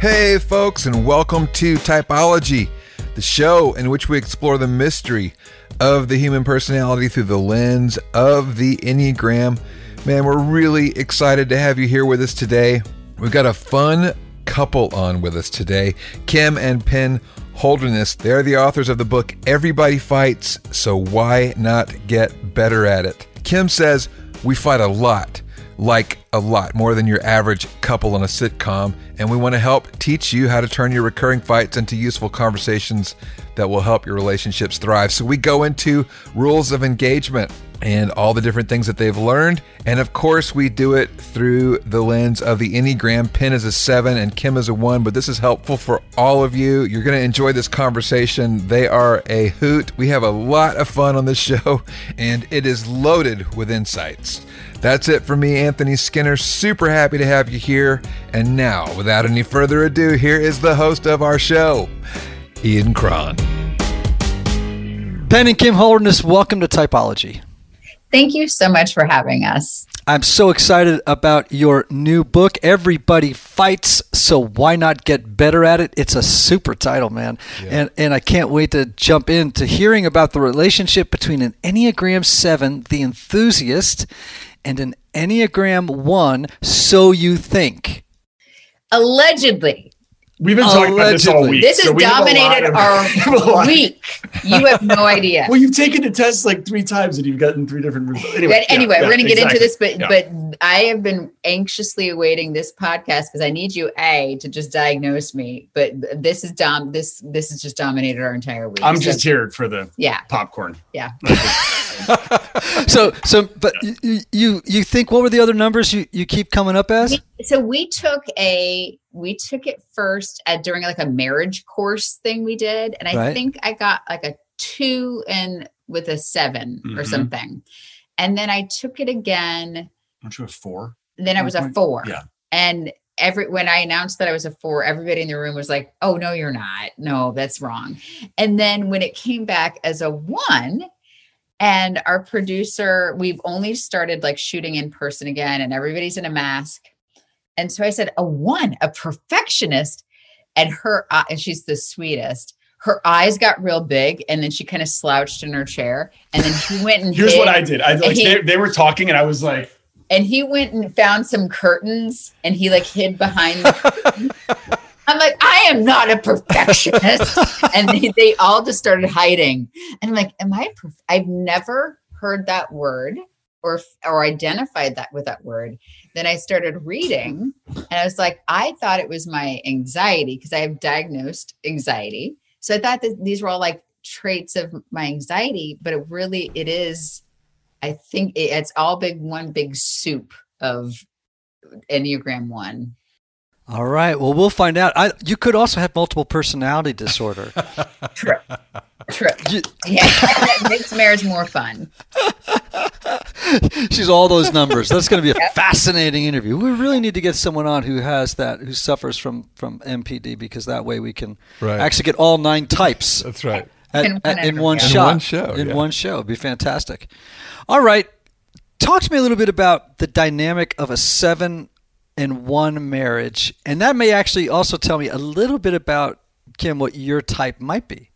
Hey, folks, and welcome to Typology, the show in which we explore the mystery of the human personality through the lens of the Enneagram. Man, we're really excited to have you here with us today. We've got a fun couple on with us today Kim and Penn Holderness. They're the authors of the book Everybody Fights, so why not get better at it? Kim says, We fight a lot like a lot more than your average couple on a sitcom, and we want to help teach you how to turn your recurring fights into useful conversations that will help your relationships thrive. So we go into rules of engagement and all the different things that they've learned. And of course, we do it through the lens of the Enneagram. Penn is a seven and Kim is a one, but this is helpful for all of you. You're going to enjoy this conversation. They are a hoot. We have a lot of fun on this show, and it is loaded with insights. That's it for me, Anthony Skinner. Super happy to have you here. And now, without any further ado, here is the host of our show, Ian Cron. Penn and Kim Holderness, welcome to Typology. Thank you so much for having us. I'm so excited about your new book, Everybody Fights, so why not get better at it? It's a super title, man. Yeah. And and I can't wait to jump into hearing about the relationship between an Enneagram 7, the enthusiast, and an Enneagram 1, so you think. Allegedly. We've been talking Allegedly. about this all week. This has so dominated of, our week. You have no idea. well, you've taken the test like three times and you've gotten three different results. Anyway, but anyway, yeah, we're going to get exactly. into this, but yeah. but I have been anxiously awaiting this podcast because I need you a to just diagnose me. But this is dom this this has just dominated our entire week. I'm so, just here for the yeah popcorn. Yeah. so so but you, you you think what were the other numbers you you keep coming up as? So we took a we took it first at during like a marriage course thing we did, and I right. think I got like a two and with a 7 mm-hmm. or something, and then I took it again. Aren't you a four? Then I was a four. Yeah, and every when I announced that I was a four, everybody in the room was like, "Oh no, you're not. No, that's wrong." And then when it came back as a one, and our producer, we've only started like shooting in person again, and everybody's in a mask. And so I said, a one, a perfectionist. And her, uh, and she's the sweetest. Her eyes got real big, and then she kind of slouched in her chair. And then he went and here's hid, what I did. I like he, they, they were talking, and I was like, and he went and found some curtains, and he like hid behind. I'm like, I am not a perfectionist. and they, they, all just started hiding. And I'm like, am I, perf-? I've never heard that word or, or identified that with that word. Then I started reading and I was like, I thought it was my anxiety because I have diagnosed anxiety. So I thought that these were all like traits of my anxiety, but it really, it is, I think it, it's all big, one big soup of Enneagram one. All right. Well, we'll find out. I, you could also have multiple personality disorder. True. True. yeah, that makes marriage more fun. She's all those numbers. That's going to be a yep. fascinating interview. We really need to get someone on who has that, who suffers from from MPD, because that way we can right. actually get all nine types. That's right. At, in, one, at, in one shot. In one show. In yeah. one show. It'd be fantastic. All right. Talk to me a little bit about the dynamic of a seven in one marriage. And that may actually also tell me a little bit about Kim what your type might be.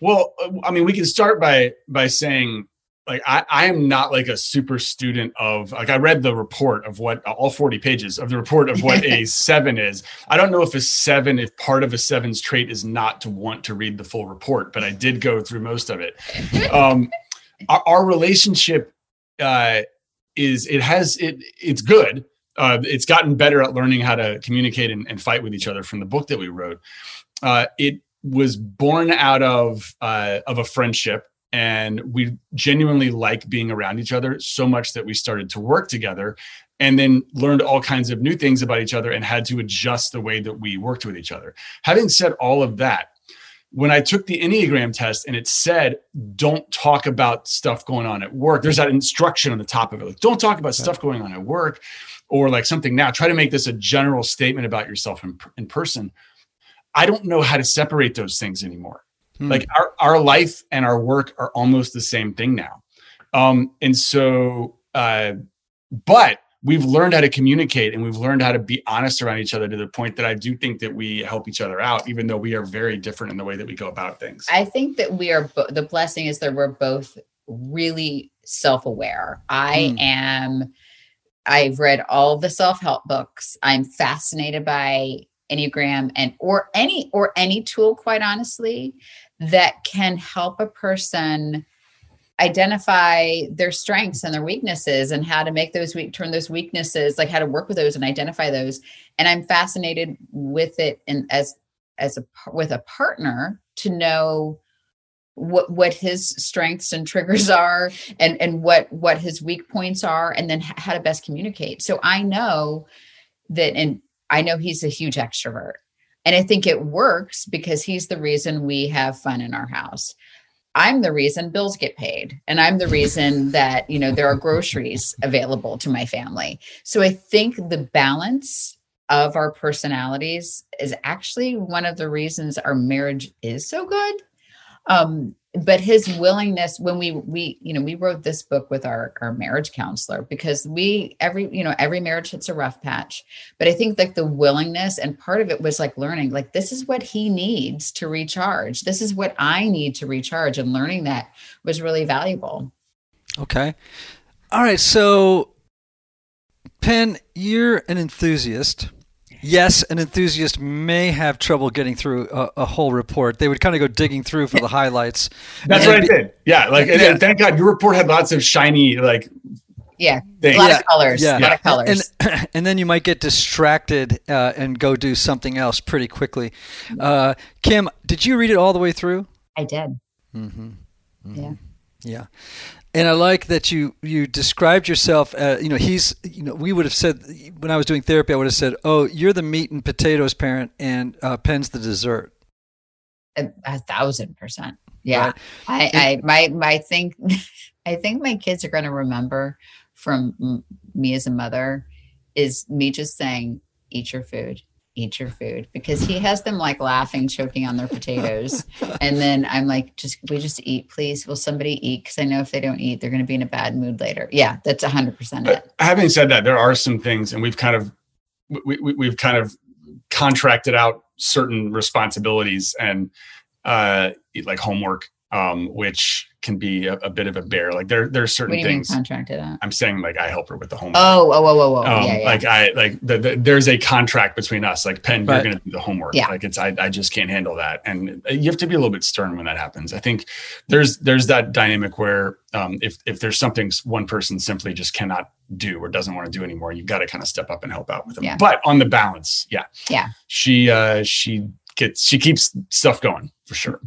Well, uh, I mean, we can start by by saying like I, I am not like a super student of like I read the report of what all 40 pages of the report of what a seven is. I don't know if a seven, if part of a seven's trait is not to want to read the full report, but I did go through most of it. Um, our, our relationship uh, is it has it it's good uh, it's gotten better at learning how to communicate and, and, fight with each other from the book that we wrote. Uh, it was born out of uh, of a friendship, and we genuinely like being around each other so much that we started to work together. and then learned all kinds of new things about each other and had to adjust the way that we worked with each other. Having said all of that, when I took the Enneagram test and it said, don't talk about stuff going on at work, there's that instruction on the top of it. Like, don't talk about stuff going on at work or like something now. Try to make this a general statement about yourself in, in person. I don't know how to separate those things anymore. Hmm. Like our, our life and our work are almost the same thing now. Um, and so, uh, but we've learned how to communicate and we've learned how to be honest around each other to the point that I do think that we help each other out, even though we are very different in the way that we go about things. I think that we are, bo- the blessing is that we're both really self aware. I mm. am, I've read all the self help books. I'm fascinated by Enneagram and, or any, or any tool, quite honestly, that can help a person identify their strengths and their weaknesses and how to make those weak turn those weaknesses like how to work with those and identify those. And i'm fascinated with it and as as a with a partner to know what what his strengths and triggers are and and what what his weak points are and then how to best communicate. So i know that and i know he's a huge extrovert. And i think it works because he's the reason we have fun in our house I'm the reason bills get paid and I'm the reason that, you know, there are groceries available to my family. So I think the balance of our personalities is actually one of the reasons our marriage is so good. Um, but his willingness when we we you know we wrote this book with our our marriage counselor because we every you know every marriage hits a rough patch. But i think like the willingness and part of it was like learning like this is what he needs to recharge. This is what i need to recharge and learning that was really valuable. Okay. All right so penn you're an enthusiast yes, an enthusiast may have trouble getting through a, a whole report. They would kind of go digging through for the highlights. That's what I did. Yeah, like yeah. thank God your report had lots of shiny like. Yeah, things. a lot yeah. of colors. Yeah. a lot of colors. And, and then you might get distracted uh, and go do something else pretty quickly. Uh, Kim, did you read it all the way through? I did. Mm-hmm. Mm-hmm. Yeah. Yeah and I like that you you described yourself. Uh, you know, he's. You know, we would have said when I was doing therapy, I would have said, "Oh, you're the meat and potatoes parent, and uh, Penn's the dessert." A, a thousand percent. Yeah, right. I, I my my think I think my kids are going to remember from me as a mother is me just saying, "Eat your food." Eat your food because he has them like laughing, choking on their potatoes. and then I'm like, just we just eat, please. Will somebody eat? Because I know if they don't eat, they're going to be in a bad mood later. Yeah, that's hundred percent it. Having said that, there are some things, and we've kind of we, we we've kind of contracted out certain responsibilities and uh like homework um, which can be a, a, bit of a bear. Like there, there are certain things. contracted out? I'm saying like I help her with the homework. Oh, oh, oh, oh, oh. Um, yeah, yeah. Like I like the, the, there's a contract between us. Like Penn, you're going to do the homework. Yeah. Like it's I, I just can't handle that, and you have to be a little bit stern when that happens. I think there's there's that dynamic where um, if if there's something one person simply just cannot do or doesn't want to do anymore, you've got to kind of step up and help out with them. Yeah. But on the balance, yeah, yeah, she uh, she gets she keeps stuff going for sure.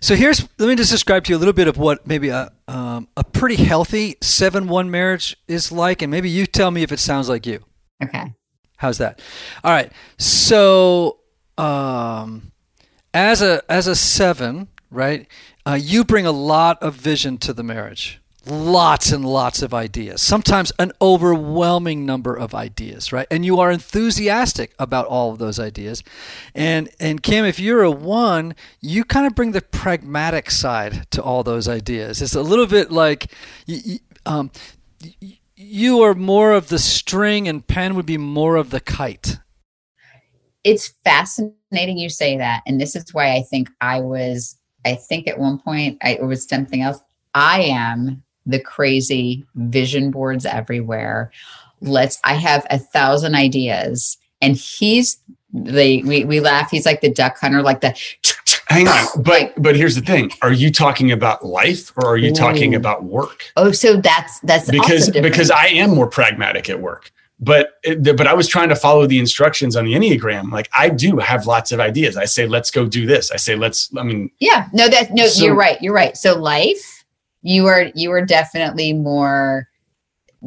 So here's let me just describe to you a little bit of what maybe a um, a pretty healthy seven one marriage is like, and maybe you tell me if it sounds like you. Okay. How's that? All right. So um, as a as a seven, right? Uh, you bring a lot of vision to the marriage lots and lots of ideas, sometimes an overwhelming number of ideas, right? And you are enthusiastic about all of those ideas. And and Kim, if you're a one, you kind of bring the pragmatic side to all those ideas. It's a little bit like you, um, you are more of the string, and Penn would be more of the kite. It's fascinating you say that, and this is why I think I was. I think at one point I, it was something else. I am the crazy vision boards everywhere. Let's, I have a thousand ideas. And he's the, we, we laugh. He's like the duck hunter, like the, hang on but but here's the thing are you talking about life or are you Ooh. talking about work oh so that's that's because because i am more pragmatic at work but but i was trying to follow the instructions on the enneagram like i do have lots of ideas i say let's go do this i say let's i mean yeah no that no so, you're right you're right so life you are you are definitely more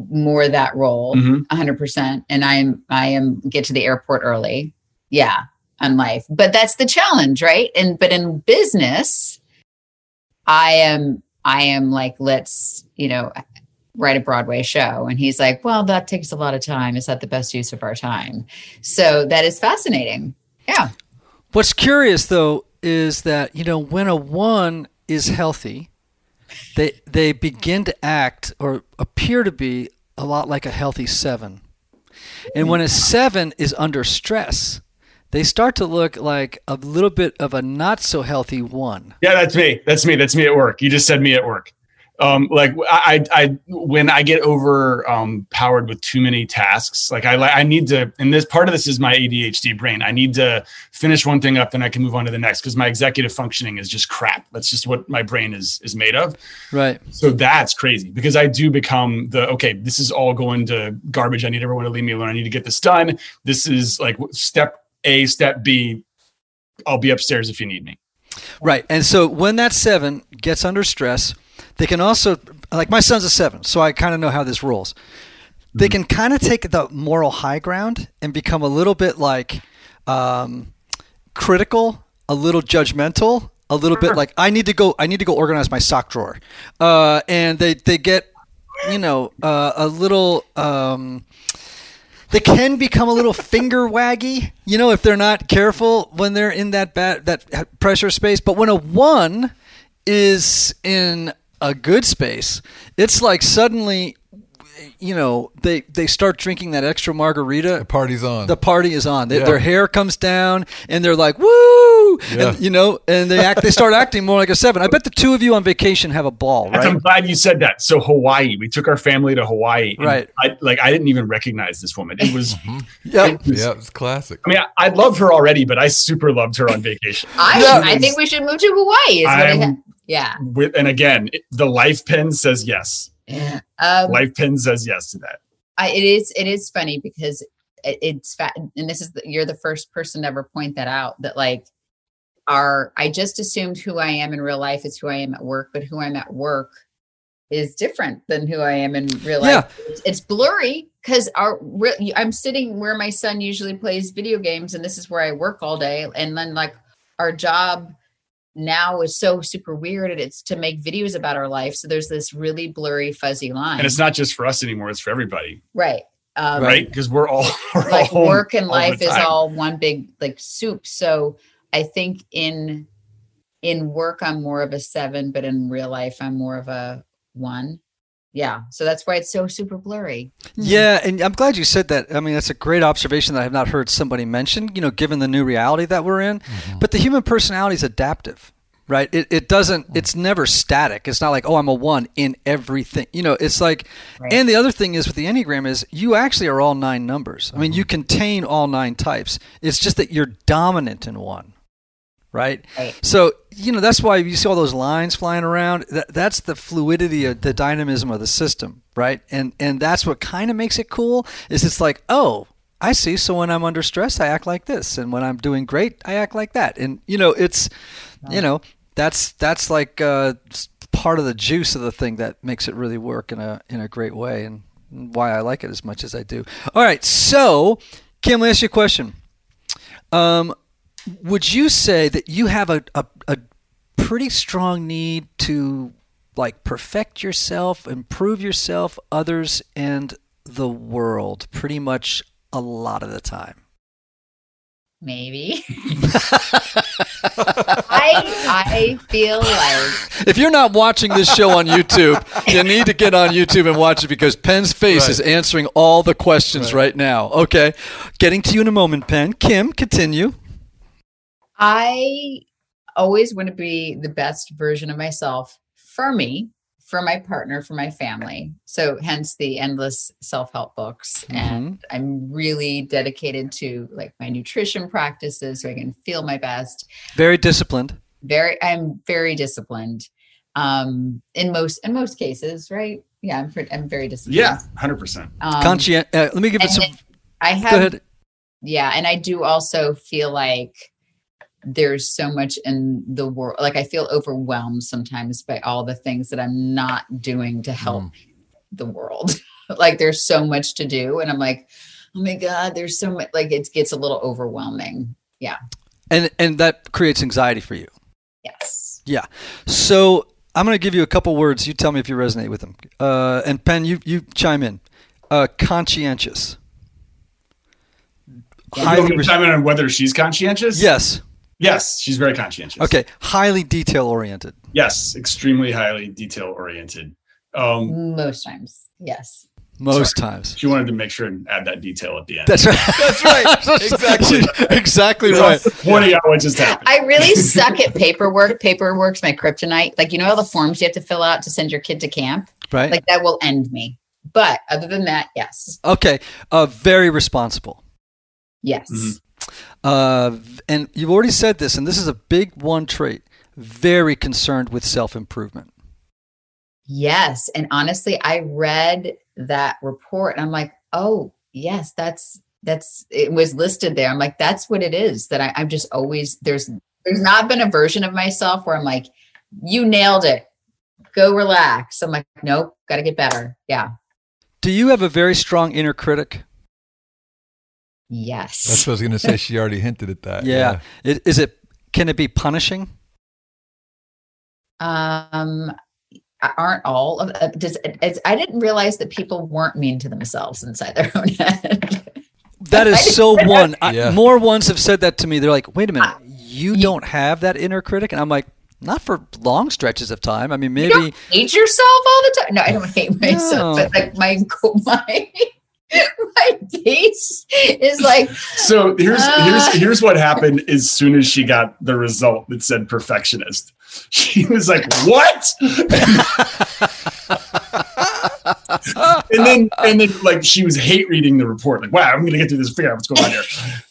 more that role Mhm. 100% and i'm i am get to the airport early. Yeah on life. But that's the challenge right? And but in business i am i am like let's you know write a broadway show. And he's like well that takes a lot of time. Is that the best use of our time? So that is fascinating. Yeah. What's curious though is that you know when a one is healthy, they they begin to act or appear to be a lot like a healthy seven, and when a seven is under stress, they start to look like a little bit of a not so healthy one. Yeah, that's me. That's me. That's me at work. You just said me at work. Um, like I, I, when I get over um, powered with too many tasks, like I, I need to, and this part of this is my ADHD brain. I need to finish one thing up, then I can move on to the next because my executive functioning is just crap. That's just what my brain is is made of. Right. So that's crazy because I do become the okay. This is all going to garbage. I need everyone to leave me alone. I need to get this done. This is like step A, step B. I'll be upstairs if you need me. Right. And so when that seven gets under stress, they can also, like my son's a seven, so I kind of know how this rolls. They can kind of take the moral high ground and become a little bit like um, critical, a little judgmental, a little bit like I need to go. I need to go organize my sock drawer, uh, and they they get you know uh, a little. Um, they can become a little finger waggy, you know, if they're not careful when they're in that bad that pressure space. But when a one is in a good space, it's like suddenly, you know, they they start drinking that extra margarita. The party's on. The party is on. They, Yeah. Their hair comes down, and they're like, "Woo!" Yeah. And, you know, and they act. They start acting more like a seven. I bet the two of you on vacation have a ball, right? I'm glad you said that. So Hawaii, we took our family to Hawaii. Right. I, like I didn't even recognize this woman. It was. Mm-hmm. Yeah. it was- yeah, it's classic. I mean, I, I love her already, but I super loved her on vacation. i Yeah. i think we should move to hawaii is what I I'm- ha- yeah With, and again, it- the life Penn says yes. yeah um, Life Penn says yes to that. I, it is it is funny because it, it's fat and this is the, you're the first person to ever point that out that like our i just assumed who i am in real life is who i am at work but who i'm at work is different than who i am in real Yeah. life it's, it's blurry because our re- i'm sitting where my son usually plays video games and this is where i work all day and then like our job now is so super weird and it's to make videos about our life. So there's this really blurry fuzzy line. And it's not just for us anymore; it's for everybody, right. Um, right? Because we're all we're like home work and all life is all one big like soup. So i think in in work i'm more of a seven but in real life i'm more of a one yeah so that's why it's so super blurry mm-hmm. Yeah, and I'm glad you said that. I mean, that's a great observation that I have not heard somebody mention, you know, given the new reality that we're in. Mm-hmm. But the human personality is adaptive, right? It, it doesn't, mm-hmm. it's never static. It's not like, oh, I'm a one in everything. You know, it's like, Right. and the other thing is with the Enneagram is you actually are all nine numbers. I mean, you contain all nine types. It's just that you're dominant in one. Right? Right. So, you know, that's why you see all those lines flying around. That, that's the fluidity of the dynamism of the system, right? And and that's what kind of makes it cool is it's like, "Oh, I see. So when I'm under stress, I act like this, and when I'm doing great, I act like that." And you know, it's you know, that's that's like uh, part of the juice of the thing that makes it really work in a in a great way and why I like it as much as I do. All right. So, Kim, let me ask you a question. Um, would you say that you have a, a, a pretty strong need to like perfect yourself, improve yourself, others, and the world pretty much a lot of the time? maybe i i feel like If you're not watching this show on YouTube, you need to get on YouTube and watch it because Penn's face Right. is answering all the questions right. now. Okay. Getting to you in a moment, Penn. Kim, continue. I always want to be the best version of myself for me, for my partner, for my family. So hence the endless self-help books. And I'm really dedicated to like my nutrition practices so I can feel my best. Very disciplined. Very I'm very disciplined. Um in most in most cases, right? Yeah, I'm pretty, I'm very disciplined. Yeah, hundred percent. Um, Conscient. Uh, let me give it some. then I Go have ahead. yeah and i do also feel like there's so much in the world like i feel overwhelmed sometimes by all the things that i'm not doing to help the world. Like there's so much to do and i'm like oh my god there's so much like it gets a little overwhelming. Yeah. And and that creates anxiety for you. Yes. Yeah. So i'm going to give you a couple words. You tell me if you resonate with them. Uh, and penn you you chime in. Uh, conscientious. You want me to chime in on whether she's conscientious? Yes Yes, she's very conscientious. Okay, highly detail oriented. Yes, extremely highly detail oriented. Um, Most times, yes. Most Sorry. times. She wanted to make sure and add that detail at the end. That's right. That's right. exactly. exactly right. Pointing out what just happened. I really suck at paperwork. Paperwork's my kryptonite. Like, you know, all the forms you have to fill out to send your kid to camp? Right. Like, that will end me. But other than that, yes. Okay. Uh, very responsible. Yes. Mm-hmm. Uh, and you've already said this, and this is a big one trait very concerned with self improvement. Yes. And honestly, I read that report and I'm like, oh, yes, that's, that's, it was listed there. I'm like, that's what it is that I, I'm just always, there's, there's not been a version of myself where I'm like, you nailed it. Go relax. I'm like, nope, got to get better. Yeah. Do you have a very strong inner critic? Yes. That's what I was going to say. She already hinted at that. Yeah. yeah. It, is it, can it be punishing? Um, aren't all of uh, does it's, I didn't realize that people weren't mean to themselves inside their own head. That is so one. I, more ones have said that to me. They're like, "Wait a minute, you, you don't have that inner critic," and I'm like, "Not for long stretches of time. I mean, maybe you hate yourself all the time. No, I don't hate myself, no. but like my my my face is like so here's uh, here's here's what happened as soon as she got the result that said perfectionist. She was like what? And then and then like she was hate reading the report like wow i'm gonna get through this figure out what's going on here.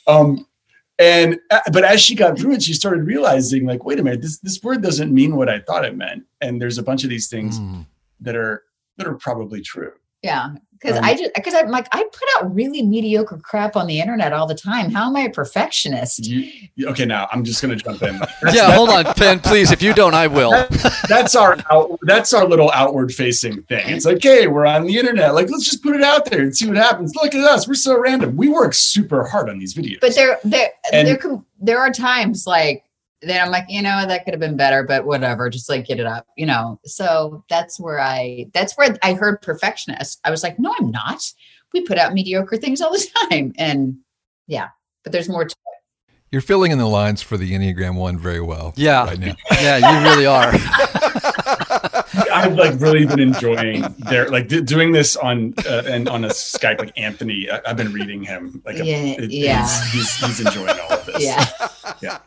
Um and uh, but as she got through it she started realizing like wait a minute this this word doesn't mean what i thought it meant. And there's a bunch of these things mm. that are that are probably true. Yeah because um, I just because I'm like I put out really mediocre crap on the internet all the time. How am I a perfectionist? You, okay, now I'm just going to jump in. yeah, hold on, Penn, please. If you don't, I will. That, that's our out, that's our little outward facing thing. It's like, hey, we're on the internet. Like, let's just put it out there and see what happens. Look at us. We're so random. We work super hard on these videos. But there, there, and, there, there are times like then I'm like, you know, that could have been better, but whatever, just like get it up, you know. So that's where I that's where I heard perfectionist. I was like, no, I'm not. We put out mediocre things all the time. And yeah, but there's more to it. You're filling in the lines for the Enneagram one very well. Yeah. Right now. yeah, you really are. I've like really been enjoying their like d- doing this on uh, and on a Skype like Anthony. I, have been reading him like a, yeah, it, yeah. He's, he's, he's enjoying all of this. Yeah, yeah.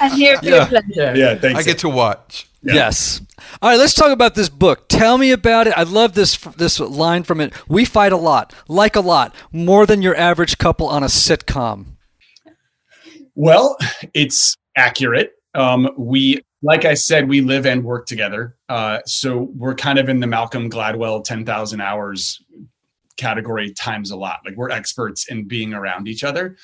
I'm here for yeah. pleasure. Yeah, thanks. I get to watch. Yeah. Yes. All right, let's talk about this book. Tell me about it. I love this this line from it. We fight a lot, like a lot, more than your average couple on a sitcom. Well, it's accurate. Um, we like I said, we live and work together. Uh, so we're kind of in the Malcolm Gladwell 10,000 hours category times a lot. Like we're experts in being around each other.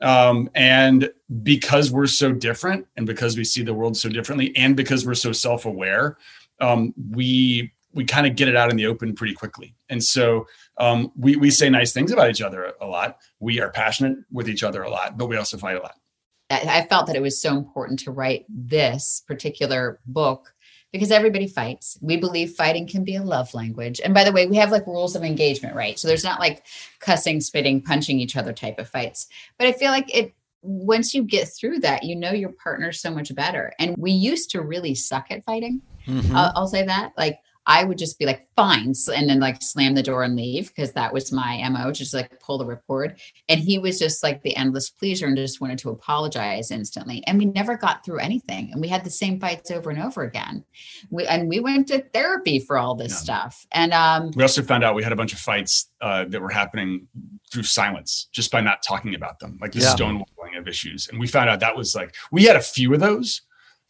Um, and because we're so different and because we see the world so differently and because we're so self-aware, um, we we kind of get it out in the open pretty quickly. And so um, we, we say nice things about each other a lot. We are passionate with each other a lot, but we also fight a lot. I felt that it was so important to write this particular book because everybody fights. We believe fighting can be a love language. And by the way, we have like rules of engagement, right? So there's not like cussing, spitting, punching each other type of fights. But I feel like it once you get through that, you know your partner so much better. And we used to really suck at fighting. Mm-hmm. I'll, I'll say that. Like I would just be like, fine, and then like slam the door and leave because that was my MO, just like pull the ripcord. And he was just like the endless pleaser and just wanted to apologize instantly. And we never got through anything. And we had the same fights over and over again. We, and we went to therapy for all this yeah. stuff. And um, we also found out we had a bunch of fights uh, that were happening through silence just by not talking about them, like the yeah. stonewalling of issues. And we found out that was like, we had a few of those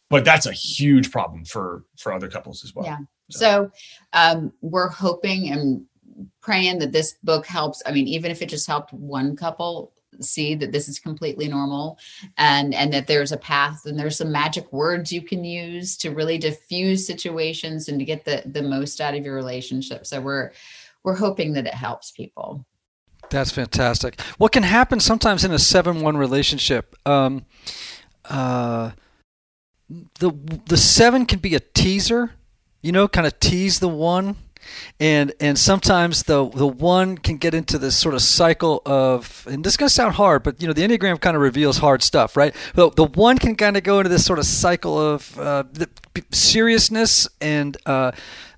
but that's a huge problem for for other couples as well yeah so um, we're hoping and praying that this book helps. I mean, even if it just helped one couple see that this is completely normal and and that there's a path and there's some magic words you can use to really diffuse situations and to get the the most out of your relationship so we're we're hoping that it helps people. That's fantastic. What can happen sometimes in a seven-one relationship? Um, uh, the the seven can be a teaser, you know, kind of tease the one, and and sometimes the the one can get into this sort of cycle of, and this is gonna sound hard, but you know, the enneagram kind of reveals hard stuff, right? The the one can kind of go into this sort of cycle of uh, seriousness and. Uh,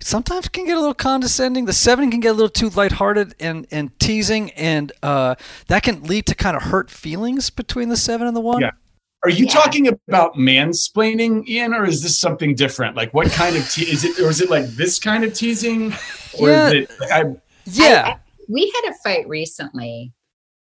sometimes can get a little condescending. The seven can get a little too lighthearted and, and teasing, and uh, that can lead to kind of hurt feelings between the seven and the one. Yeah. Are you Yeah. talking about mansplaining, Ian, or is this something different? Like, what kind of te- is it, or is it like this kind of teasing, or Yeah. is it? Like, I, Yeah. we had a fight recently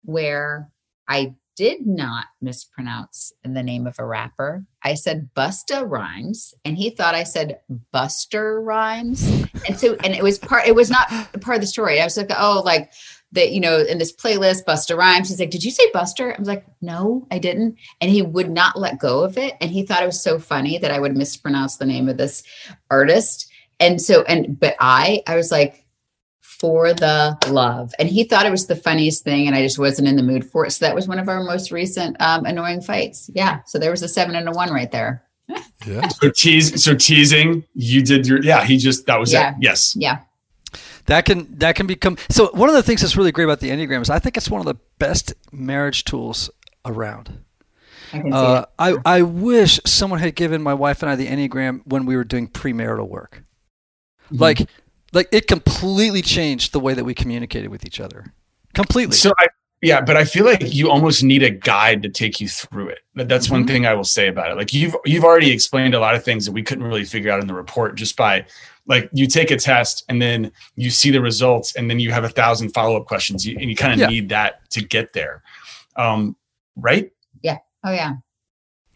where I did not mispronounce the name of a rapper. I said Busta Rhymes, and he thought I said Buster Rhymes. And so, and it was part, it was not part of the story. I was like, oh, like that, you know, in this playlist, Buster Rhymes. He's like, did you say Buster? I was like, no, I didn't. And he would not let go of it. And he thought it was so funny that I would mispronounce the name of this artist. And so, and, but I, I was like, for the love. And he thought it was the funniest thing, and I just wasn't in the mood for it. So that was one of our most recent um, annoying fights. Yeah. So there was a seven and a one right there. Yeah. so tease, so teasing. You did your, yeah. He just that was Yeah. it. Yes. Yeah. That can that can become so. One of the things that's really great about the enneagram is I think it's one of the best marriage tools around. I can see Uh, it. I I wish someone had given my wife and I the enneagram when we were doing premarital work. Mm-hmm. Like like it completely changed the way that we communicated with each other. Completely. So I, yeah, but I feel like you almost need a guide to take you through it. That's one Mhm. thing I will say about it. Like you've you've already explained a lot of things that we couldn't really figure out in the report just by like you take a test and then you see the results and then you have a thousand follow up questions you, and you kind of Yeah. need that to get there, um, right? Yeah. Oh yeah.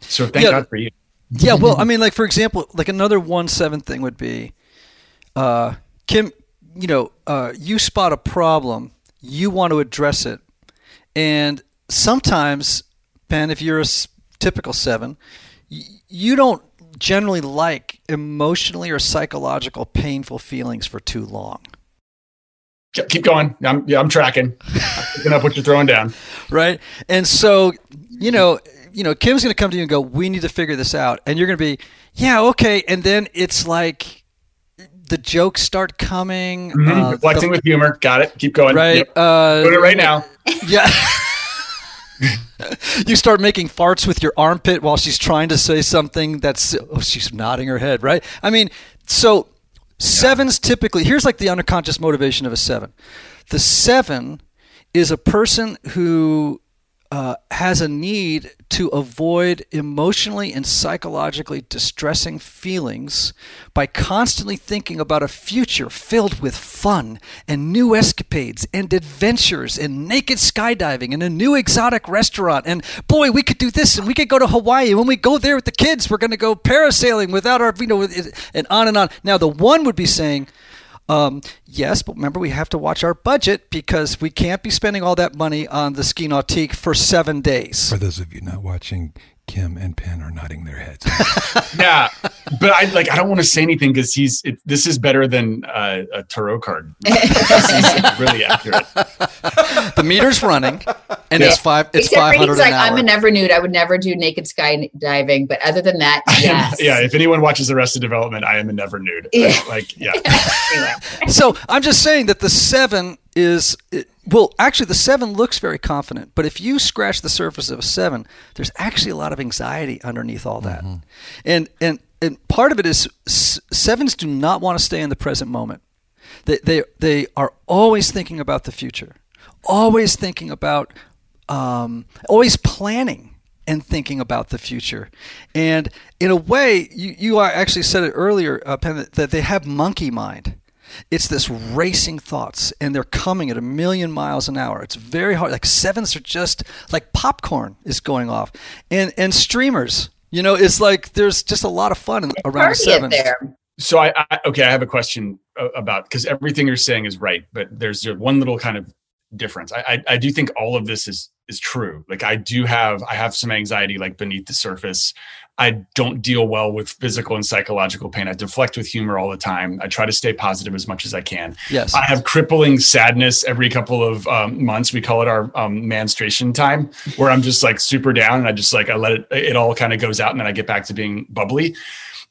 So thank Yeah. God for you. Yeah, well, I mean, like for example, like another one seven thing would be, uh, Kim, you know, uh, you spot a problem, you want to address it, and sometimes, Penn, if you're a s- typical seven, y- you don't generally like emotionally or psychological painful feelings for too long, Keep going. I'm yeah, I'm tracking. I'm picking up what you're throwing down. right? And so, you know, you know, Kim's going to come to you and go, "We need to figure this out," and you're going to be, "Yeah, okay," and then it's like. The jokes start coming. Mhm. uh, the- Reflecting with humor. Got it. Keep going. right? Yep. Uh, Doing it right now. Yeah. you start making farts with your armpit while she's trying to say something that's oh, she's nodding her head, right? I mean, so sevens typically here's like the unconscious motivation of a seven. The seven is a person who uh, has a need to avoid emotionally and psychologically distressing feelings by constantly thinking about a future filled with fun and new escapades and adventures and naked skydiving and a new exotic restaurant. And boy, we could do this and we could go to Hawaii. When we go there with the kids, we're going to go parasailing without our, you know, and on and on. Now, the one would be saying, um, yes, but remember we have to watch our budget because we can't be spending all that money on the ski nautique for seven days. For those of you not watching, Kim and Penn are nodding their heads. yeah, but I like I don't want to say anything because he's it, this is better than uh, a tarot card. this is really accurate. The meter's running, and it's five. It's Except five for hundred he's like, hour. I'm a never nude. I would never do naked skydiving. But other than that, yes. yeah, if anyone watches Arrested Development, I am a never nude. Yeah. Like yeah, Anyway. so I'm just saying that the seven is it, well, actually, the seven looks very confident, but if you scratch the surface of a seven, there's actually a lot of anxiety underneath all that, and and and part of it is sevens do not want to stay in the present moment. They they they are always thinking about the future, always thinking about, um, always planning and thinking about the future. And in a way, you, you actually said it earlier, uh, Penn, that- that they have monkey mind. It's this racing thoughts, and they're coming at a million miles an hour. It's very hard. Like sevens are just like popcorn is going off, and and streamers. You know, it's like there's just a lot of fun in, around Party sevens. there. so I, I okay, I have a question uh, about because everything you're saying is right, but there's one little kind of difference. I, I, I do think all of this is is true. Like I do have I have some anxiety like beneath the surface. I don't deal well with physical and psychological pain. I deflect with humor all the time. I try to stay positive as much as I can. Yes. I have crippling sadness every couple of um, months. We call it our um, menstruation time, where I'm just like super down and I just like I let it it all kind of goes out and then I get back to being bubbly.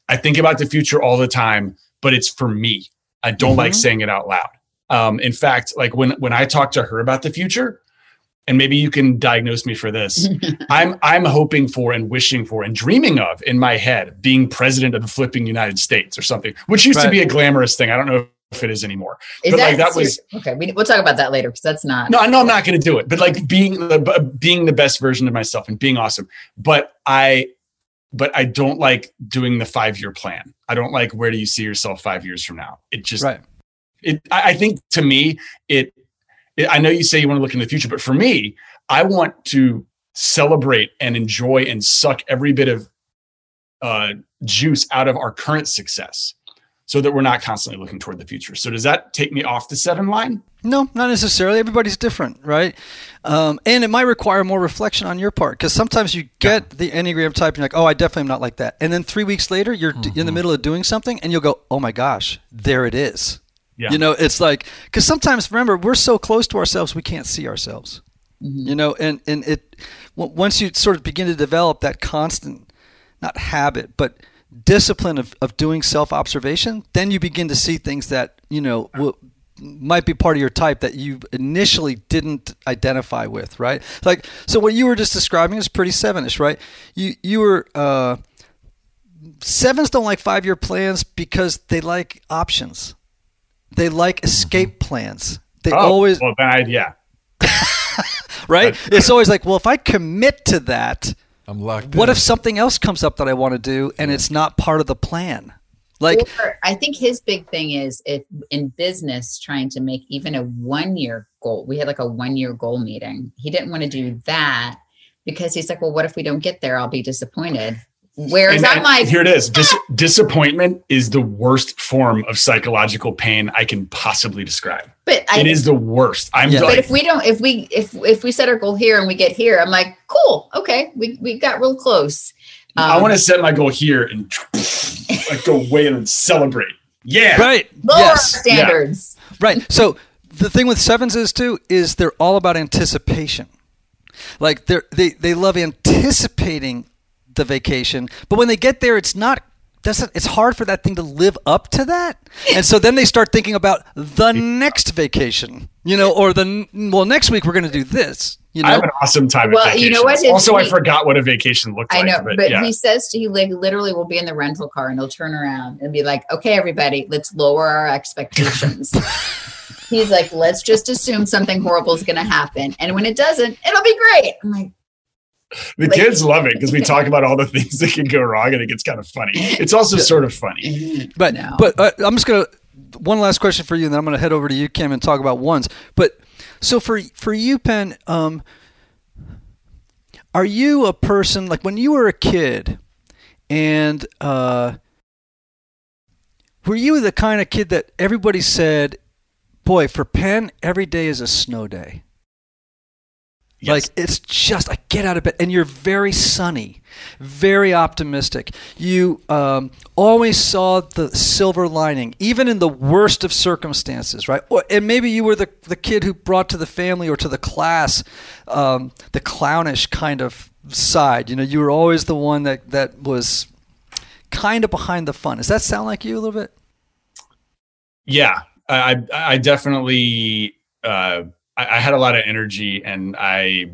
I think about the future all the time, but it's for me. I don't mm-hmm. like saying it out loud. Um, in fact, like when when I talk to her about the future, and maybe you can diagnose me for this. I'm I'm hoping for and wishing for and dreaming of in my head being president of the flipping United States or something, which used right. to be a glamorous thing. I don't know if it is anymore. Is but that, like that was okay. We, will talk about that later because that's not. No, I know I'm not going to do it. But like being the being the best version of myself and being awesome. But I, but I don't like doing the five year plan. I don't like where do you see yourself five years from now. It just right it I think to me it, it I know you say you want to look in the future, but for me, I want to celebrate and enjoy and suck every bit of uh, juice out of our current success so that we're not constantly looking toward the future. So does that take me off the seven line? No, not necessarily. Everybody's different, right? Um, and it might require more reflection on your part because sometimes you get yeah. the Enneagram type and you're like, oh, I definitely am not like that. And then three weeks later, you're mm-hmm. in the mm-hmm. middle of doing something and you'll go, oh my gosh, there it is. Yeah. You know, it's like because sometimes remember we're so close to ourselves we can't see ourselves. Mm-hmm. You know, and and it once you sort of begin to develop that constant, not habit, but discipline of, of doing self observation, then you begin to see things that you know will, might be part of your type that you initially didn't identify with, right? Like so, what you were just describing is pretty sevenish, right? You you were. Uh, sevens don't like five year plans because they like options they like escape mm-hmm. plans. They oh, always well, bad, yeah. right? it's always like, well, if I commit to that, I'm locked. What in. if something else comes up that I want to do and it's not part of the plan? Like, or I think his big thing is if in business trying to make even a one year goal. We had like a one year goal meeting. He didn't want to do that because he's like, well, what if we don't get there? I'll be disappointed. Whereas that, I'm here it is. Dis- disappointment is the worst form of psychological pain I can possibly describe. But I, it is the worst. I'm. Yeah. Like, but if we don't, if we, if if we set our goal here and we get here, I'm like, cool, okay, we we got real close. Um, I want to set my goal here and like go away and celebrate. Yeah, right. Lower yes. standards. Yeah. Right. So the thing with sevens is too is they're all about anticipation. Like they're they they love anticipating the vacation. But when they get there, it's not doesn't it's hard for that thing to live up to that. And so then they start thinking about the next vacation you know or the well next week we're going to do this you know i have an awesome time well you know what? Also he, i forgot what a vacation looked like i know but, but yeah. he says to you like literally we'll be in the rental car and he'll turn around and be like okay everybody let's lower our expectations. He's like let's just assume something horrible is going to happen. And when it doesn't it'll be great. I'm like the like, kids love it because we talk about all the things that can go wrong and it gets kind of funny. It's also sort of funny. But no. but uh, I'm just gonna one last question for you, and then I'm gonna head over to you, Kim, and talk about ones. But so for for you, Penn, um, are you a person like when you were a kid, and uh, were you the kind of kid that everybody said, "Boy, for Penn, every day is a snow day." Yes. Like it's just I get out of bed and you're very sunny, very optimistic. You um, always saw the silver lining, even in the worst of circumstances, right? Or, and maybe you were the the kid who brought to the family or to the class um, the clownish kind of side. You know, you were always the one that that was kind of behind the fun. Does that sound like you a little bit? Yeah, I I definitely. Uh, I, I had a lot of energy and I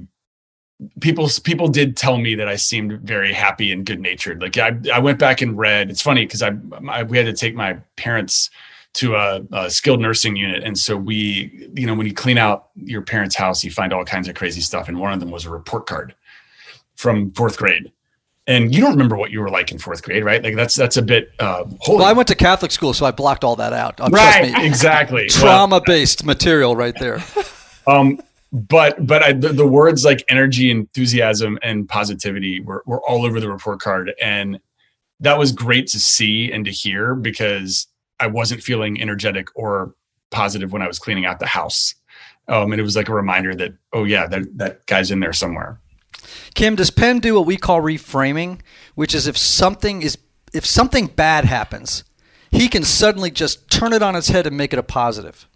people people did tell me that I seemed very happy and good natured. Like I I went back and read. It's funny because I, I, we had to take my parents to a, a, skilled nursing unit, and so we you know when you clean out your parents' house, you find all kinds of crazy stuff, and one of them was a report card from fourth grade. And you don't remember what you were like in fourth grade, right? Like that's that's a bit. Uh, holy. Well, I went to Catholic school, so I blocked all that out. Um, right, exactly. Trauma based material, right there. um, but but I, the, the, words like energy, enthusiasm, and positivity were, were all over the report card, and that was great to see and to hear because I wasn't feeling energetic or positive when I was cleaning out the house. Um, and it was like a reminder that, oh yeah, that, that guy's in there somewhere. Kim, does Penn do what we call reframing, which is if something is if something bad happens, he can suddenly just turn it on its head and make it a positive.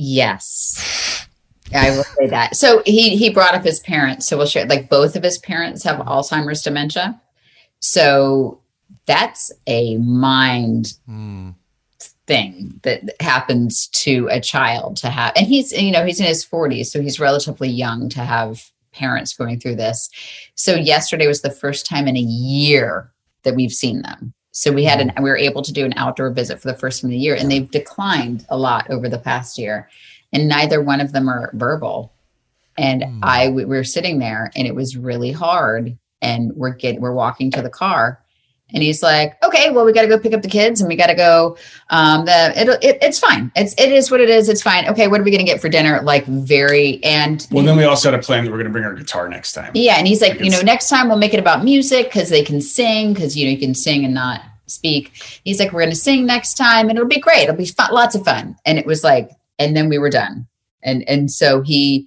Yes. I will say that. So he he brought up his parents. So we'll share like both of his parents have Alzheimer's dementia. So that's a mind Mm. thing that happens to a child to have and he's you know he's in his 40s so he's relatively young to have parents going through this so yesterday was the first time in a year that we've seen them so we had an we were able to do an outdoor visit for the first time in the year and they've declined a lot over the past year and neither one of them are verbal. And Hmm. i we were sitting there and it was really hard and we're getting we're walking to the car and he's like, okay, well, we got to go pick up the kids and we got to go. Um, the it, it, it's fine. It's it is what it is. It's fine. Okay, what are we gonna get for dinner? Like very and Well, then we also had a plan that we're going to bring our guitar next time. yeah, and he's like, Like you know, next time we'll make it about music because they can sing because you know you can sing and not speak. He's like, we're gonna sing next time and it'll be great. It'll be fun, lots of fun. And it was like, and then we were done. And and so he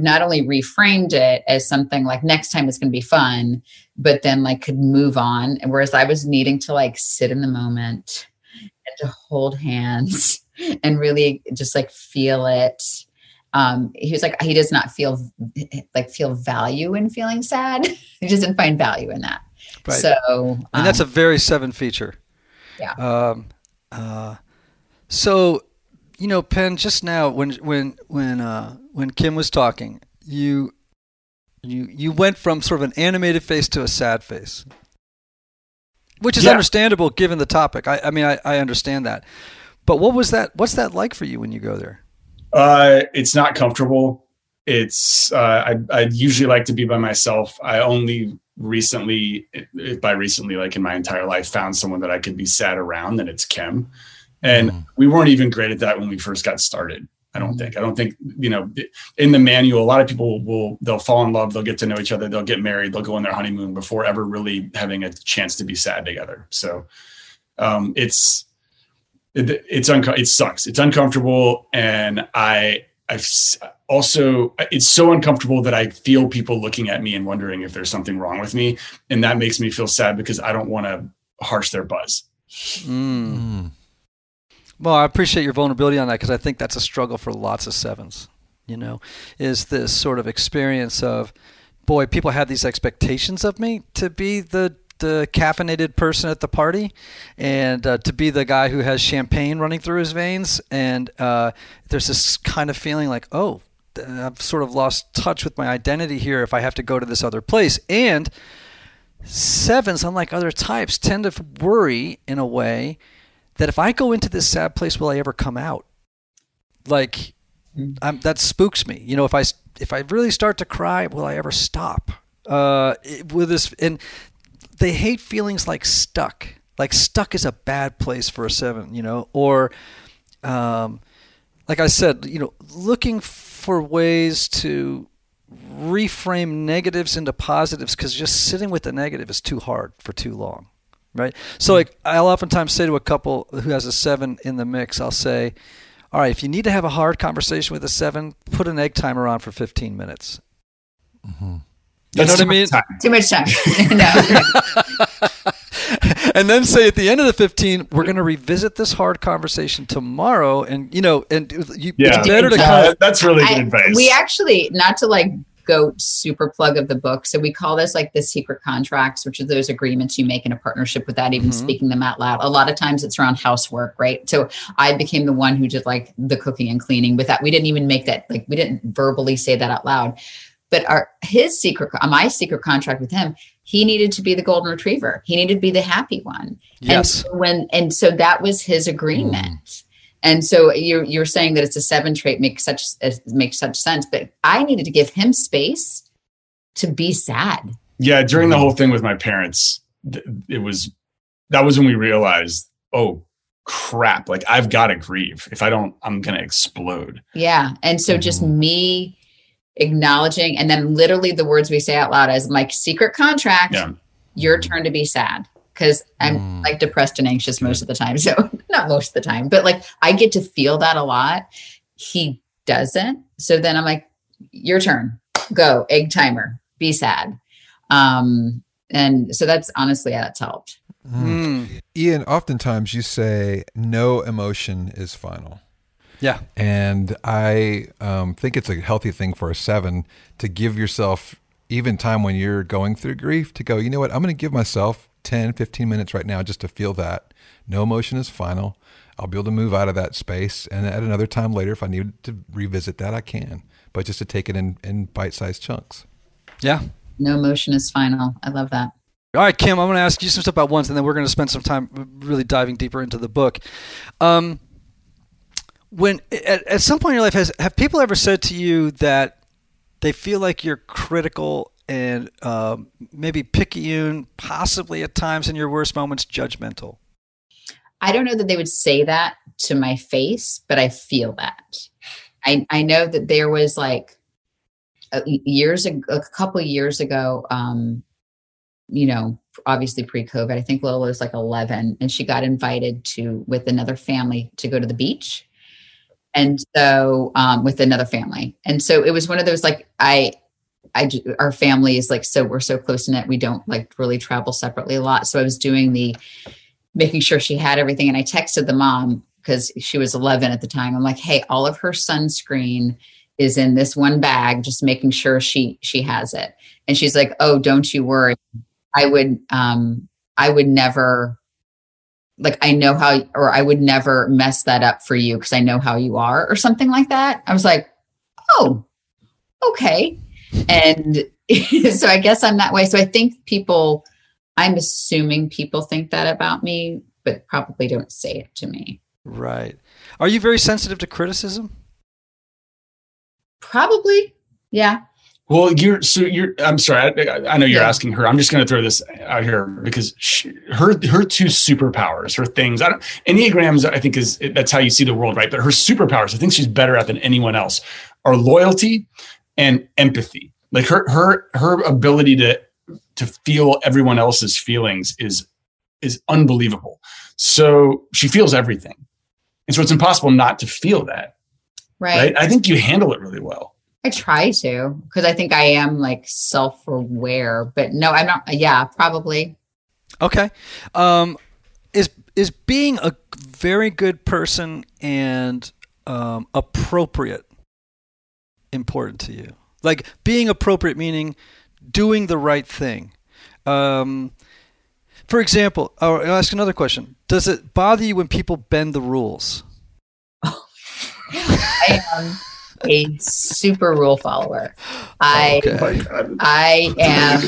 not only reframed it as something like next time it's going to be fun, but then like could move on. And whereas I was needing to like sit in the moment and to hold hands and really just like feel it. Um, he was like, he does not feel like feel value in feeling sad. he doesn't find value in that. Right. So, and that's a um, very seven feature. Yeah. Um, uh, so, you know, Penn, just now when when when uh, when Kim was talking, you you you went from sort of an animated face to a sad face, which is Yeah. understandable given the topic. I, I mean, I, I understand that. But what was that? What's that like for you when you go there? Uh, it's not comfortable. It's uh, I I usually like to be by myself. I only recently, by recently, like in my entire life, found someone that I could be sad around, and it's Kim. And Mm. we weren't even great at that when we first got started. I don't think. I don't think you know. In the manual, a lot of people will they'll fall in love, they'll get to know each other, they'll get married, they'll go on their honeymoon before ever really having a chance to be sad together. So um, it's it, it's unco- it sucks. It's uncomfortable, and I I've also it's so uncomfortable that I feel people looking at me and wondering if there's something wrong with me, and that makes me feel sad because I don't want to harsh their buzz. Mm. Well, I appreciate your vulnerability on that because I think that's a struggle for lots of sevens. You know, is this sort of experience of, boy, people have these expectations of me to be the the caffeinated person at the party, and uh, to be the guy who has champagne running through his veins, and uh, there's this kind of feeling like, oh, I've sort of lost touch with my identity here if I have to go to this other place, and sevens, unlike other types, tend to worry in a way that if I go into this sad place, will I ever come out? Like, I'm, that spooks me. You know, if I if I really start to cry, will I ever stop? Uh, it- with this, and they hate feelings like stuck. Like stuck is a bad place for a seven. You know, or um, like I said, you know, looking for ways to reframe negatives into positives because just sitting with the negative is too hard for too long right so like i'll oftentimes say to a couple who has a seven in the mix i'll say all right if you need to have a hard conversation with a seven put an egg timer on for 15 minutes you know what i mean time. too much time. no. and then say at the end of the 15 we're going to revisit this hard conversation tomorrow and you know and you, Yeah, it's better to Yeah, kind Uh, of that's really good I- advice. We actually, not to like go super plug of the book. So we call this like the secret contracts, which are those agreements you make in a partnership without even Mhm. speaking them out loud. A lot of times it's around housework, right? So I became the one who did like the cooking and cleaning with that. We didn't even make that, like we didn't verbally say that out loud. But our his secret, my secret contract with him, he needed to be the golden retriever. He needed to be the happy one. And yes so when and so that was his agreement. And so you're you're saying that it's a seven trait makes such makes such sense, but I needed to give him space to be sad. yeah, during the whole thing with my parents, it was that was when we realized, oh crap, like I've got to grieve. If I don't, I'm gonna explode. Yeah. And so just mm-hmm. me acknowledging and then literally the words we say out loud as my secret contract, Yeah. your mm-hmm. turn to be sad. Cause I'm Mm. like depressed and anxious most of the time. So not most of the time, but like I get to feel that a lot. He doesn't. So then I'm like, your turn, go, egg timer, be sad. Um, and so that's honestly how that's helped. Mm. Ian, oftentimes you say no emotion is final. Yeah. And I um, think it's a healthy thing for a seven to give yourself even time when you're going through grief to go, you know what, I'm going to give myself 10, 15 minutes right now just to feel that. No emotion is final. I'll be able to move out of that space. And at another time later, if I need to revisit that, I can. But just to take it in, in bite sized chunks. Yeah. No emotion is final. I love that. All right, Kim, I'm going to ask you some stuff about once, and then we're going to spend some time really diving deeper into the book. Um, when at, at some point in your life, has have people ever said to you that they feel like you're critical and um, maybe picayune, possibly at times in your worst moments, judgmental? I don't know that they would say that to my face, but I feel that. I I know that there was like a, years ago, a couple years ago. Um, you know, obviously pre-COVID. I think Lola was like 11, and she got invited to with another family to go to the beach, and so um, with another family, and so it was one of those like I. I, our family is like so we're so close knit we don't like really travel separately a lot so i was doing the making sure she had everything and i texted the mom because she was 11 at the time i'm like hey all of her sunscreen is in this one bag just making sure she she has it and she's like oh don't you worry I would um I would never like I know how or I would never mess that up for you because I know how you are or something like that. I was like, "Oh, okay." And so I guess I'm that way. So I think people I'm assuming people think that about me, but probably don't say it to me. Right. Are you very sensitive to criticism? Probably. Yeah. Well, you're so you're. I'm sorry. I, I know you're yeah. asking her. I'm just going to throw this out here because she, her her two superpowers, her things. I don't enneagrams. I think is that's how you see the world, right? But her superpowers, I think she's better at than anyone else, are loyalty and empathy. Like her her her ability to to feel everyone else's feelings is is unbelievable. So she feels everything, and so it's impossible not to feel that. Right. right? I think you handle it really well. I try to because I think I am like self aware, but no, I'm not. Yeah, probably. Okay. Um, is is being a very good person and um, appropriate important to you? Like being appropriate meaning doing the right thing. Um, for example, I'll ask another question. Does it bother you when people bend the rules? I am a super rule follower. I okay. Oh I am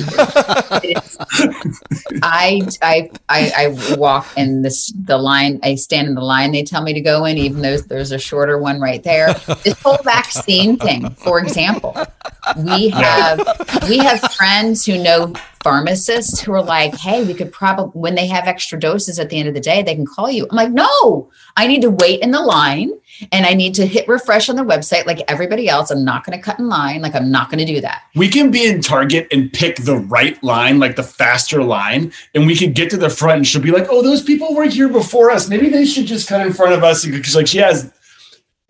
I, I I I walk in this the line I stand in the line they tell me to go in even though there's a shorter one right there. This whole vaccine thing, for example. We have we have friends who know pharmacists who are like, hey, we could probably, when they have extra doses at the end of the day, they can call you. I'm like, no, I need to wait in the line and I need to hit refresh on the website like everybody else. I'm not going to cut in line. Like, I'm not going to do that. We can be in Target and pick the right line, like the faster line, and we can get to the front and she'll be like, oh, those people were here before us. Maybe they should just cut in front of us because, like, she has.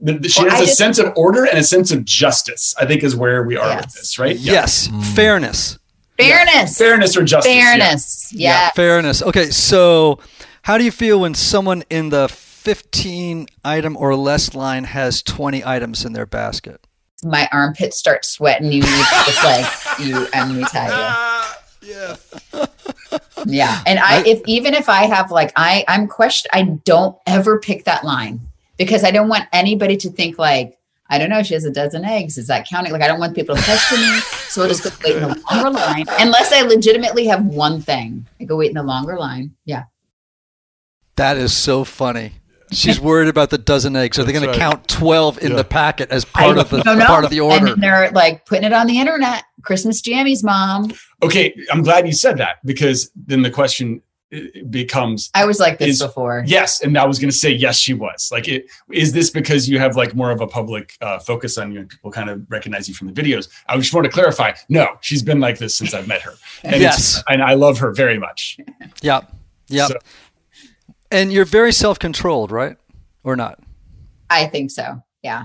She has a just, sense of order and a sense of justice. I think is where we are yes. with this, right? Yes, yeah. fairness. Fairness. Yeah. Fairness or justice. Fairness. Yeah. yeah. Fairness. Okay, so how do you feel when someone in the 15 item or less line has 20 items in their basket? My armpits start sweating. You need to like you. I'm me tell you. Yeah. yeah, and I, I if even if I have like I I'm question I don't ever pick that line because I don't want anybody to think like I don't know. She has a dozen eggs. Is that counting? Like, I don't want people to question me. So I'll just go wait in the longer line. Unless I legitimately have one thing, I go wait in the longer line. Yeah. That is so funny. She's worried about the dozen eggs. Are they going right. to count twelve in yeah. the packet as part of the part of the order? And they're like putting it on the internet. Christmas jammies, mom. Okay, I'm glad you said that because then the question becomes i was like this is, before yes and i was going to say yes she was like it is this because you have like more of a public uh, focus on you and people kind of recognize you from the videos i just want to clarify no she's been like this since i've met her and yes and i love her very much yep yep so. And you're very self-controlled right or not i think so yeah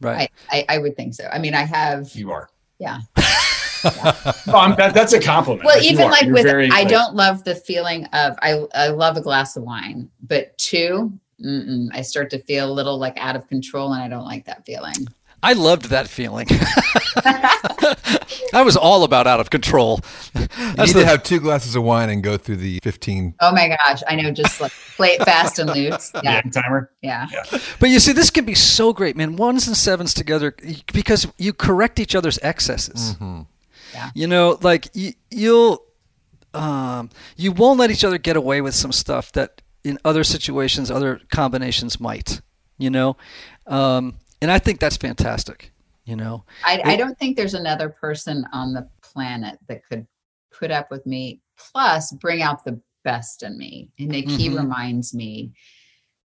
Right. I, I, I would think so. I mean, I have, You are. yeah. No, I'm, that, that's a compliment. Well, even are. like with, very, I like- don't love the feeling of, I, I love a glass of wine, but two, mm-mm, I start to feel a little like out of control and I don't like that feeling. I loved that feeling. I was all about out of control. You That's need the- to have two glasses of wine and go through the 15. Oh my gosh. I know. Just like play it fast and loose. Yeah, Yeah. timer. Yeah. But you see, this can be so great, man. Ones and sevens together because you correct each other's excesses. Yeah. You know, like you, you'll, um, you won't let each other get away with some stuff that in other situations, other combinations might. You know, um, and I think that's fantastic. You know, I, I don't think there's another person on the planet that could put up with me, plus bring out the best in me. And like he Mhm. reminds me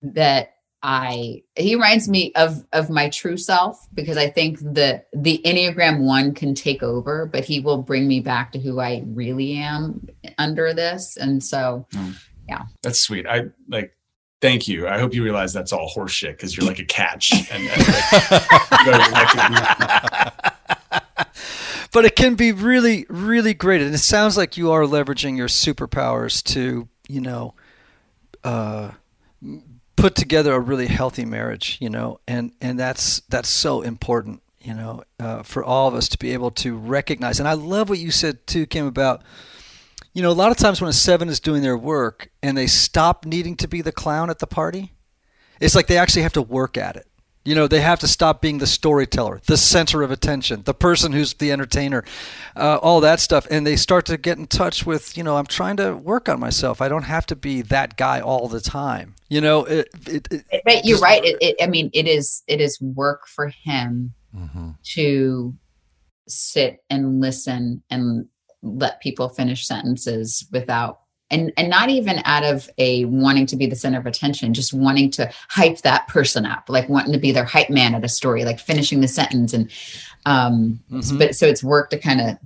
that I he reminds me of of my true self because I think the the Enneagram one can take over, but he will bring me back to who I really am under this. And so yeah. That's sweet. I like. Thank you. I hope you realize that's all horseshit because you're like a catch. And, and like, but it can be really, really great. And it sounds like you are leveraging your superpowers to, you know, uh, put together a really healthy marriage. You know, and and that's that's so important. You know, uh, for all of us to be able to recognize. And I love what you said too, Kim, about. You know, a lot of times when a seven is doing their work and they stop needing to be the clown at the party, it's like they actually have to work at it. You know, they have to stop being the storyteller, the center of attention, the person who's the entertainer, uh, all that stuff. And they start to get in touch with, you know, I'm trying to work on myself. I don't have to be that guy all the time. You know, it, it, it, but you're right. It, it, I mean, it is it is work for him Mhm. to sit and listen and let people finish sentences without and and not even out of a wanting to be the center of attention just wanting to hype that person up like wanting to be their hype man at a story like finishing the sentence and um Mhm. but so it's work to kind of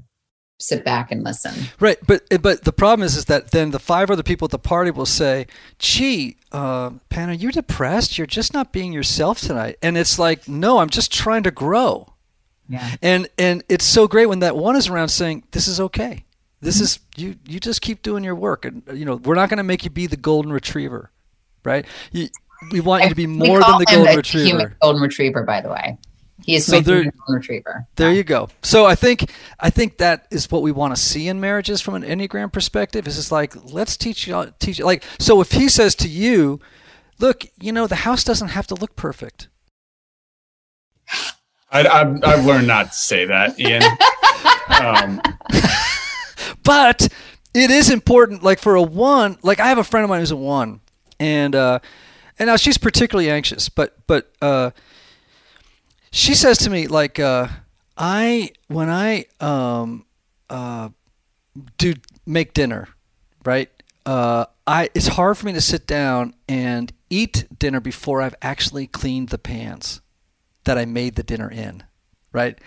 sit back and listen Right, but but the problem is is that then the five other people at the party will say, "Gee, uh, Penn, are you depressed? You're just not being yourself tonight." And it's like, no, I'm just trying to grow. Yeah And and it's so great when that one is around saying, "This is okay. This is you. You just keep doing your work, and you know we're not going to make you be the golden retriever, right? You, we want you to be more than the golden retriever." golden retriever by the way he is So there- golden retriever There you go. So I think I think that is what we want to see in marriages from an enneagram perspective. Is just like let's teach you teach you like so if he says to you, look, you know the house doesn't have to look perfect. I, I've, I've learned not to say that, Ian. Um, but it is important like for a one like i have a friend of mine who's a one and uh and now she's particularly anxious but but uh she says to me like uh i when i um uh do make dinner right uh i it's hard for me to sit down and eat dinner before i've actually cleaned the pans that i made the dinner in right